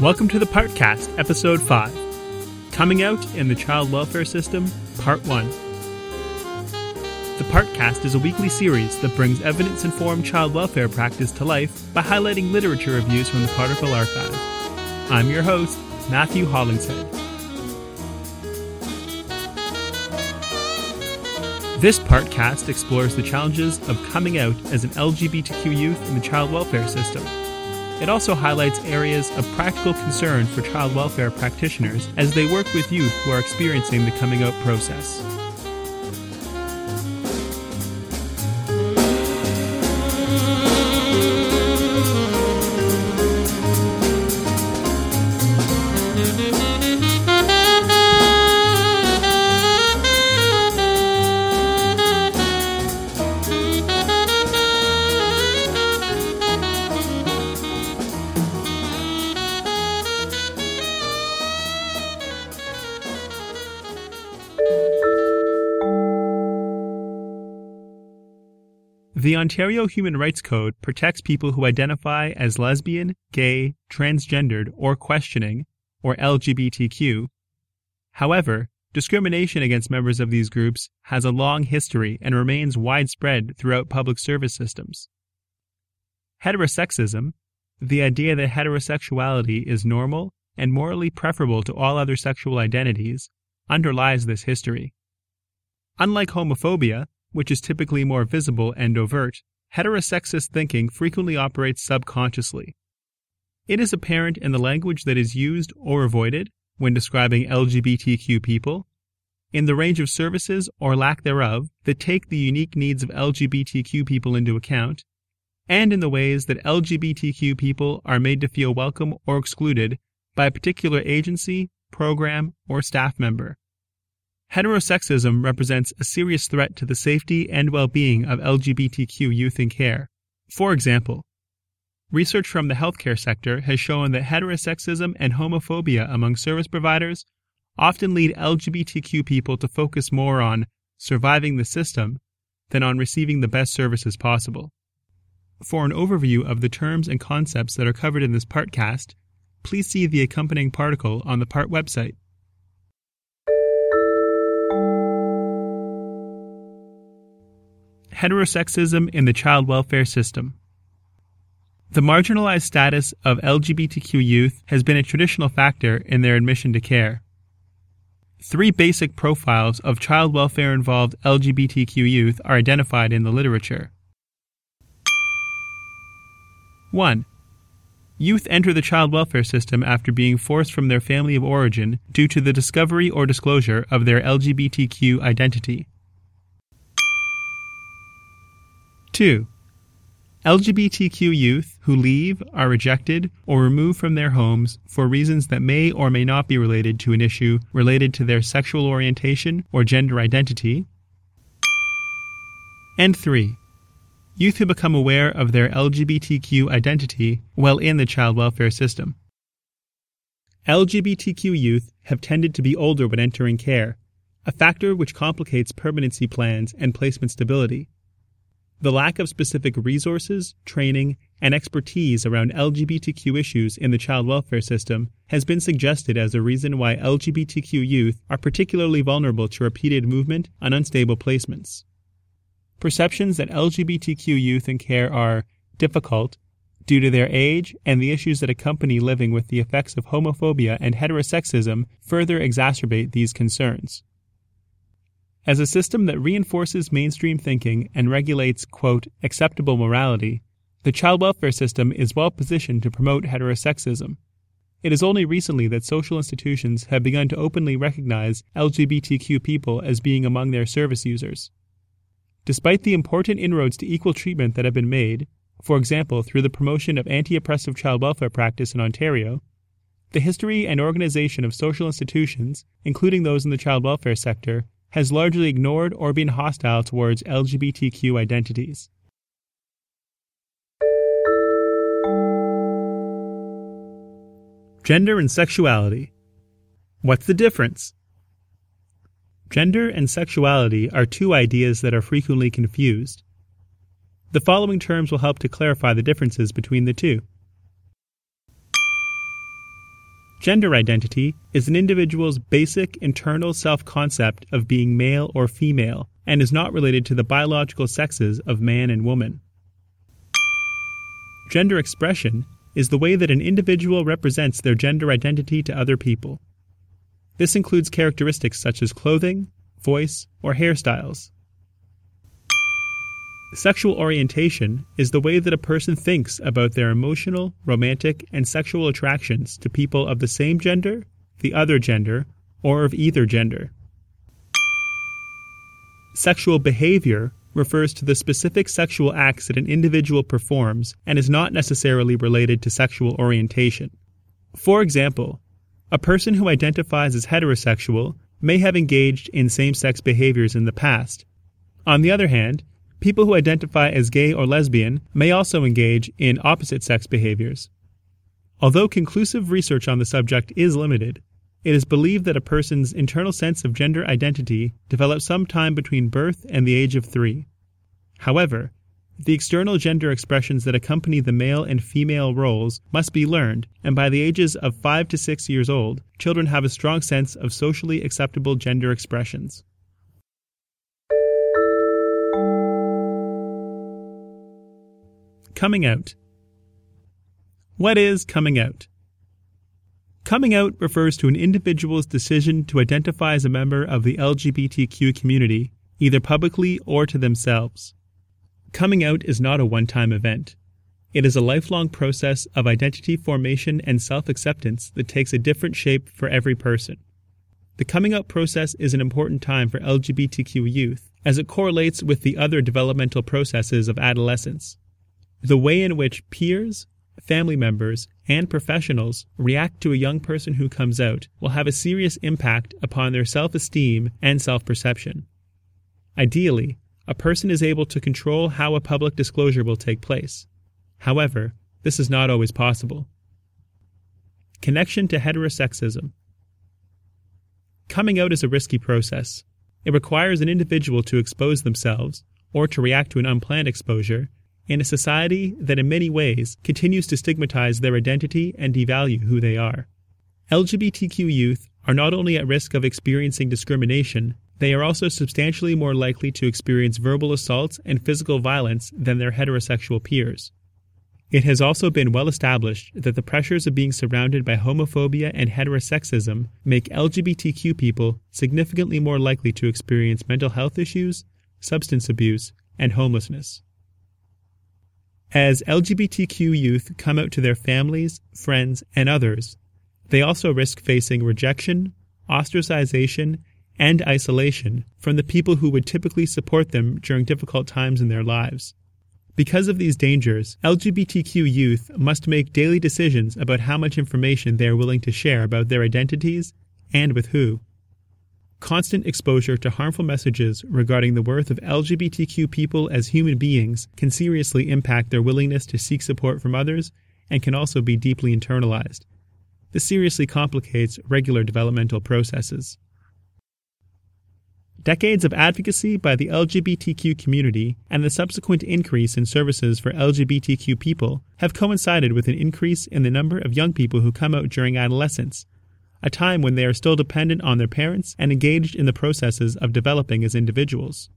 Welcome to the Partcast, Episode 5 Coming Out in the Child Welfare System, Part 1. The Partcast is a weekly series that brings evidence informed child welfare practice to life by highlighting literature reviews from the Particle Archive. I'm your host, Matthew Hollingshead. This Partcast explores the challenges of coming out as an LGBTQ youth in the child welfare system it also highlights areas of practical concern for child welfare practitioners as they work with youth who are experiencing the coming out process. The Ontario Human Rights Code protects people who identify as lesbian, gay, transgendered, or questioning, or LGBTQ. However, discrimination against members of these groups has a long history and remains widespread throughout public service systems. Heterosexism, the idea that heterosexuality is normal and morally preferable to all other sexual identities, underlies this history. Unlike homophobia, which is typically more visible and overt, heterosexist thinking frequently operates subconsciously. It is apparent in the language that is used or avoided when describing LGBTQ people, in the range of services or lack thereof that take the unique needs of LGBTQ people into account, and in the ways that LGBTQ people are made to feel welcome or excluded by a particular agency, program, or staff member. Heterosexism represents a serious threat to the safety and well being of LGBTQ youth in care. For example, research from the healthcare sector has shown that heterosexism and homophobia among service providers often lead LGBTQ people to focus more on surviving the system than on receiving the best services possible. For an overview of the terms and concepts that are covered in this partcast, please see the accompanying particle on the part website. Heterosexism in the child welfare system. The marginalized status of LGBTQ youth has been a traditional factor in their admission to care. Three basic profiles of child welfare involved LGBTQ youth are identified in the literature. 1. Youth enter the child welfare system after being forced from their family of origin due to the discovery or disclosure of their LGBTQ identity. 2. LGBTQ youth who leave, are rejected, or removed from their homes for reasons that may or may not be related to an issue related to their sexual orientation or gender identity. And 3. Youth who become aware of their LGBTQ identity while in the child welfare system. LGBTQ youth have tended to be older when entering care, a factor which complicates permanency plans and placement stability. The lack of specific resources, training, and expertise around LGBTQ issues in the child welfare system has been suggested as a reason why LGBTQ youth are particularly vulnerable to repeated movement and unstable placements. Perceptions that LGBTQ youth in care are difficult due to their age and the issues that accompany living with the effects of homophobia and heterosexism further exacerbate these concerns. As a system that reinforces mainstream thinking and regulates, quote, acceptable morality, the child welfare system is well positioned to promote heterosexism. It is only recently that social institutions have begun to openly recognize LGBTQ people as being among their service users. Despite the important inroads to equal treatment that have been made, for example through the promotion of anti oppressive child welfare practice in Ontario, the history and organization of social institutions, including those in the child welfare sector, has largely ignored or been hostile towards LGBTQ identities. Gender and sexuality. What's the difference? Gender and sexuality are two ideas that are frequently confused. The following terms will help to clarify the differences between the two. Gender identity is an individual's basic internal self concept of being male or female and is not related to the biological sexes of man and woman. Gender expression is the way that an individual represents their gender identity to other people. This includes characteristics such as clothing, voice, or hairstyles. Sexual orientation is the way that a person thinks about their emotional, romantic, and sexual attractions to people of the same gender, the other gender, or of either gender. Sexual behavior refers to the specific sexual acts that an individual performs and is not necessarily related to sexual orientation. For example, a person who identifies as heterosexual may have engaged in same sex behaviors in the past. On the other hand, people who identify as gay or lesbian may also engage in opposite sex behaviors. Although conclusive research on the subject is limited, it is believed that a person's internal sense of gender identity develops sometime between birth and the age of three. However, the external gender expressions that accompany the male and female roles must be learned, and by the ages of 5 to 6 years old, children have a strong sense of socially acceptable gender expressions. Coming out. What is coming out? Coming out refers to an individual's decision to identify as a member of the LGBTQ community, either publicly or to themselves. Coming out is not a one time event. It is a lifelong process of identity formation and self acceptance that takes a different shape for every person. The coming out process is an important time for LGBTQ youth as it correlates with the other developmental processes of adolescence. The way in which peers, family members, and professionals react to a young person who comes out will have a serious impact upon their self esteem and self perception. Ideally, a person is able to control how a public disclosure will take place. However, this is not always possible. Connection to heterosexism. Coming out is a risky process. It requires an individual to expose themselves, or to react to an unplanned exposure, in a society that in many ways continues to stigmatize their identity and devalue who they are. LGBTQ youth are not only at risk of experiencing discrimination, they are also substantially more likely to experience verbal assaults and physical violence than their heterosexual peers. It has also been well established that the pressures of being surrounded by homophobia and heterosexism make LGBTQ people significantly more likely to experience mental health issues, substance abuse, and homelessness. As LGBTQ youth come out to their families, friends, and others, they also risk facing rejection, ostracization, and isolation from the people who would typically support them during difficult times in their lives. Because of these dangers, LGBTQ youth must make daily decisions about how much information they are willing to share about their identities and with who. Constant exposure to harmful messages regarding the worth of LGBTQ people as human beings can seriously impact their willingness to seek support from others and can also be deeply internalized. This seriously complicates regular developmental processes. Decades of advocacy by the LGBTQ community and the subsequent increase in services for LGBTQ people have coincided with an increase in the number of young people who come out during adolescence a time when they are still dependent on their parents and engaged in the processes of developing as individuals.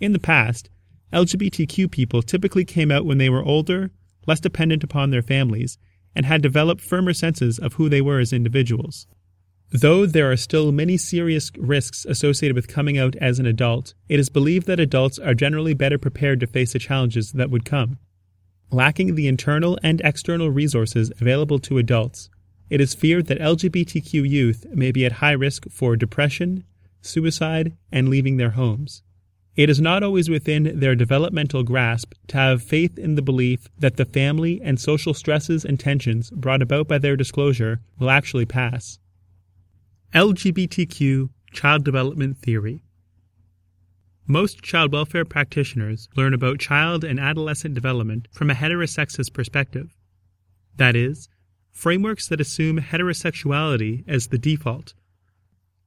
In the past, LGBTQ people typically came out when they were older, less dependent upon their families, and had developed firmer senses of who they were as individuals. Though there are still many serious risks associated with coming out as an adult, it is believed that adults are generally better prepared to face the challenges that would come. Lacking the internal and external resources available to adults, it is feared that LGBTQ youth may be at high risk for depression, suicide, and leaving their homes. It is not always within their developmental grasp to have faith in the belief that the family and social stresses and tensions brought about by their disclosure will actually pass. LGBTQ Child Development Theory Most child welfare practitioners learn about child and adolescent development from a heterosexist perspective. That is, frameworks that assume heterosexuality as the default.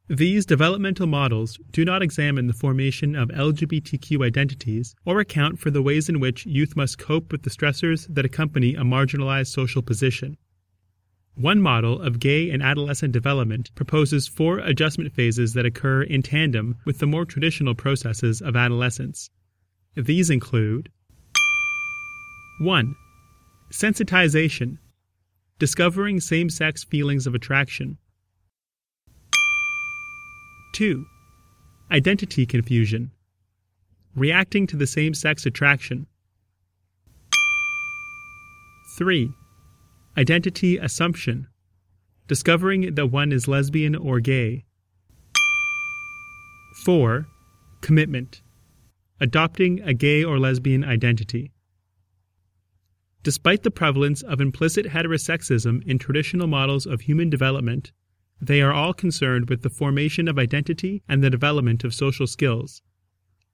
These developmental models do not examine the formation of LGBTQ identities or account for the ways in which youth must cope with the stressors that accompany a marginalized social position. One model of gay and adolescent development proposes four adjustment phases that occur in tandem with the more traditional processes of adolescence. These include 1. Sensitization, discovering same sex feelings of attraction. 2. Identity confusion, reacting to the same sex attraction. 3. Identity assumption, discovering that one is lesbian or gay. 4. Commitment, adopting a gay or lesbian identity. Despite the prevalence of implicit heterosexism in traditional models of human development, they are all concerned with the formation of identity and the development of social skills.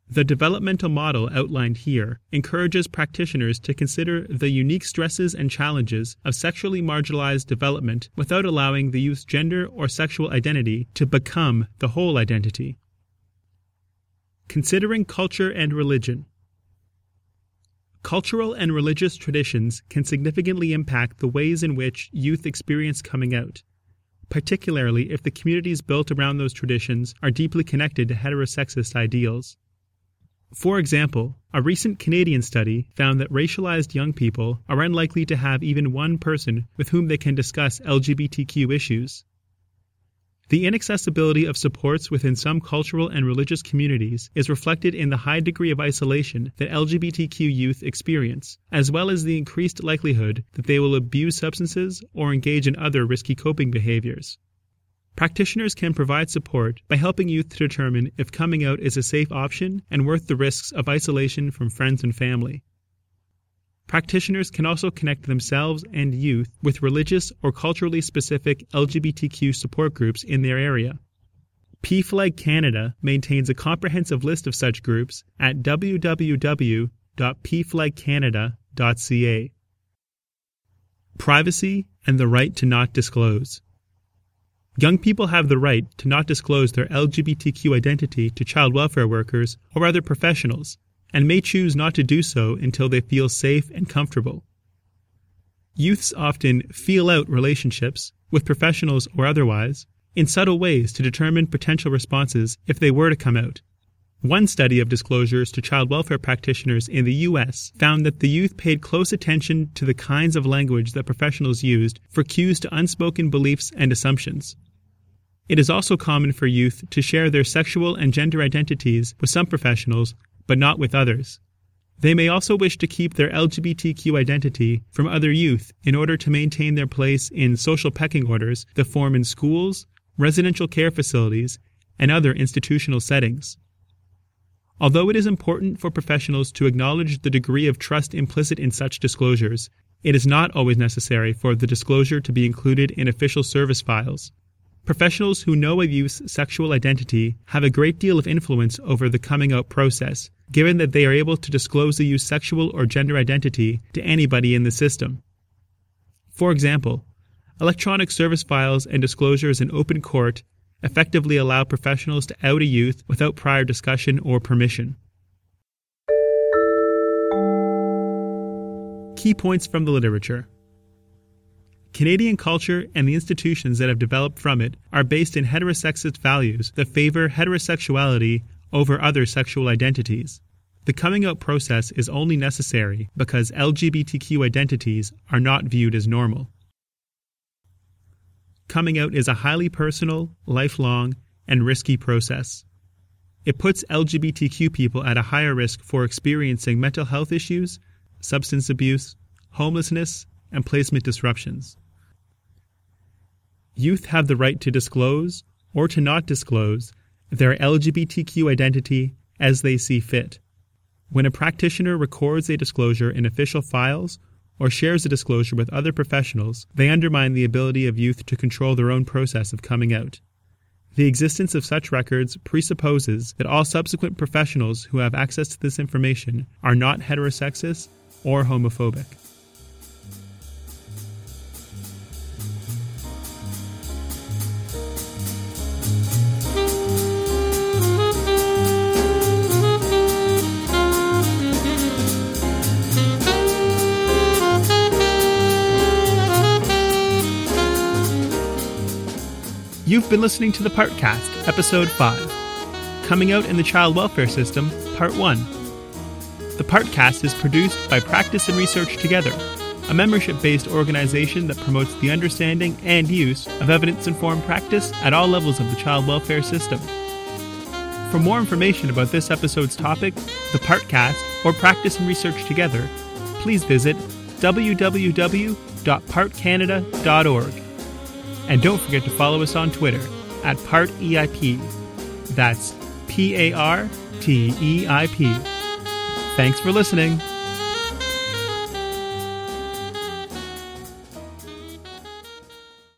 The developmental model outlined here encourages practitioners to consider the unique stresses and challenges of sexually marginalized development without allowing the youth's gender or sexual identity to become the whole identity. Considering culture and religion. Cultural and religious traditions can significantly impact the ways in which youth experience coming out, particularly if the communities built around those traditions are deeply connected to heterosexist ideals. For example, a recent Canadian study found that racialized young people are unlikely to have even one person with whom they can discuss LGBTQ issues. The inaccessibility of supports within some cultural and religious communities is reflected in the high degree of isolation that LGBTQ youth experience, as well as the increased likelihood that they will abuse substances or engage in other risky coping behaviors. Practitioners can provide support by helping youth to determine if coming out is a safe option and worth the risks of isolation from friends and family. Practitioners can also connect themselves and youth with religious or culturally specific LGBTQ support groups in their area. PFLAG Canada maintains a comprehensive list of such groups at www.pflagcanada.ca. Privacy and the right to not disclose. Young people have the right to not disclose their LGBTQ identity to child welfare workers or other professionals, and may choose not to do so until they feel safe and comfortable. Youths often feel out relationships, with professionals or otherwise, in subtle ways to determine potential responses if they were to come out. One study of disclosures to child welfare practitioners in the U.S. found that the youth paid close attention to the kinds of language that professionals used for cues to unspoken beliefs and assumptions. It is also common for youth to share their sexual and gender identities with some professionals, but not with others. They may also wish to keep their LGBTQ identity from other youth in order to maintain their place in social pecking orders that form in schools, residential care facilities, and other institutional settings. Although it is important for professionals to acknowledge the degree of trust implicit in such disclosures, it is not always necessary for the disclosure to be included in official service files. Professionals who know a youth's sexual identity have a great deal of influence over the coming out process, given that they are able to disclose the youth's sexual or gender identity to anybody in the system. For example, electronic service files and disclosures in open court effectively allow professionals to out a youth without prior discussion or permission. Key points from the literature. Canadian culture and the institutions that have developed from it are based in heterosexist values that favor heterosexuality over other sexual identities. The coming out process is only necessary because LGBTQ identities are not viewed as normal. Coming out is a highly personal, lifelong, and risky process. It puts LGBTQ people at a higher risk for experiencing mental health issues, substance abuse, homelessness, and placement disruptions. Youth have the right to disclose or to not disclose their LGBTQ identity as they see fit. When a practitioner records a disclosure in official files or shares a disclosure with other professionals, they undermine the ability of youth to control their own process of coming out. The existence of such records presupposes that all subsequent professionals who have access to this information are not heterosexist or homophobic. You've been listening to the Partcast, Episode 5. Coming out in the Child Welfare System, Part 1. The Partcast is produced by Practice and Research Together, a membership based organization that promotes the understanding and use of evidence informed practice at all levels of the child welfare system. For more information about this episode's topic, the Partcast, or Practice and Research Together, please visit www.partcanada.org. And don't forget to follow us on Twitter at PartEIP. That's P A R T E I P. Thanks for listening.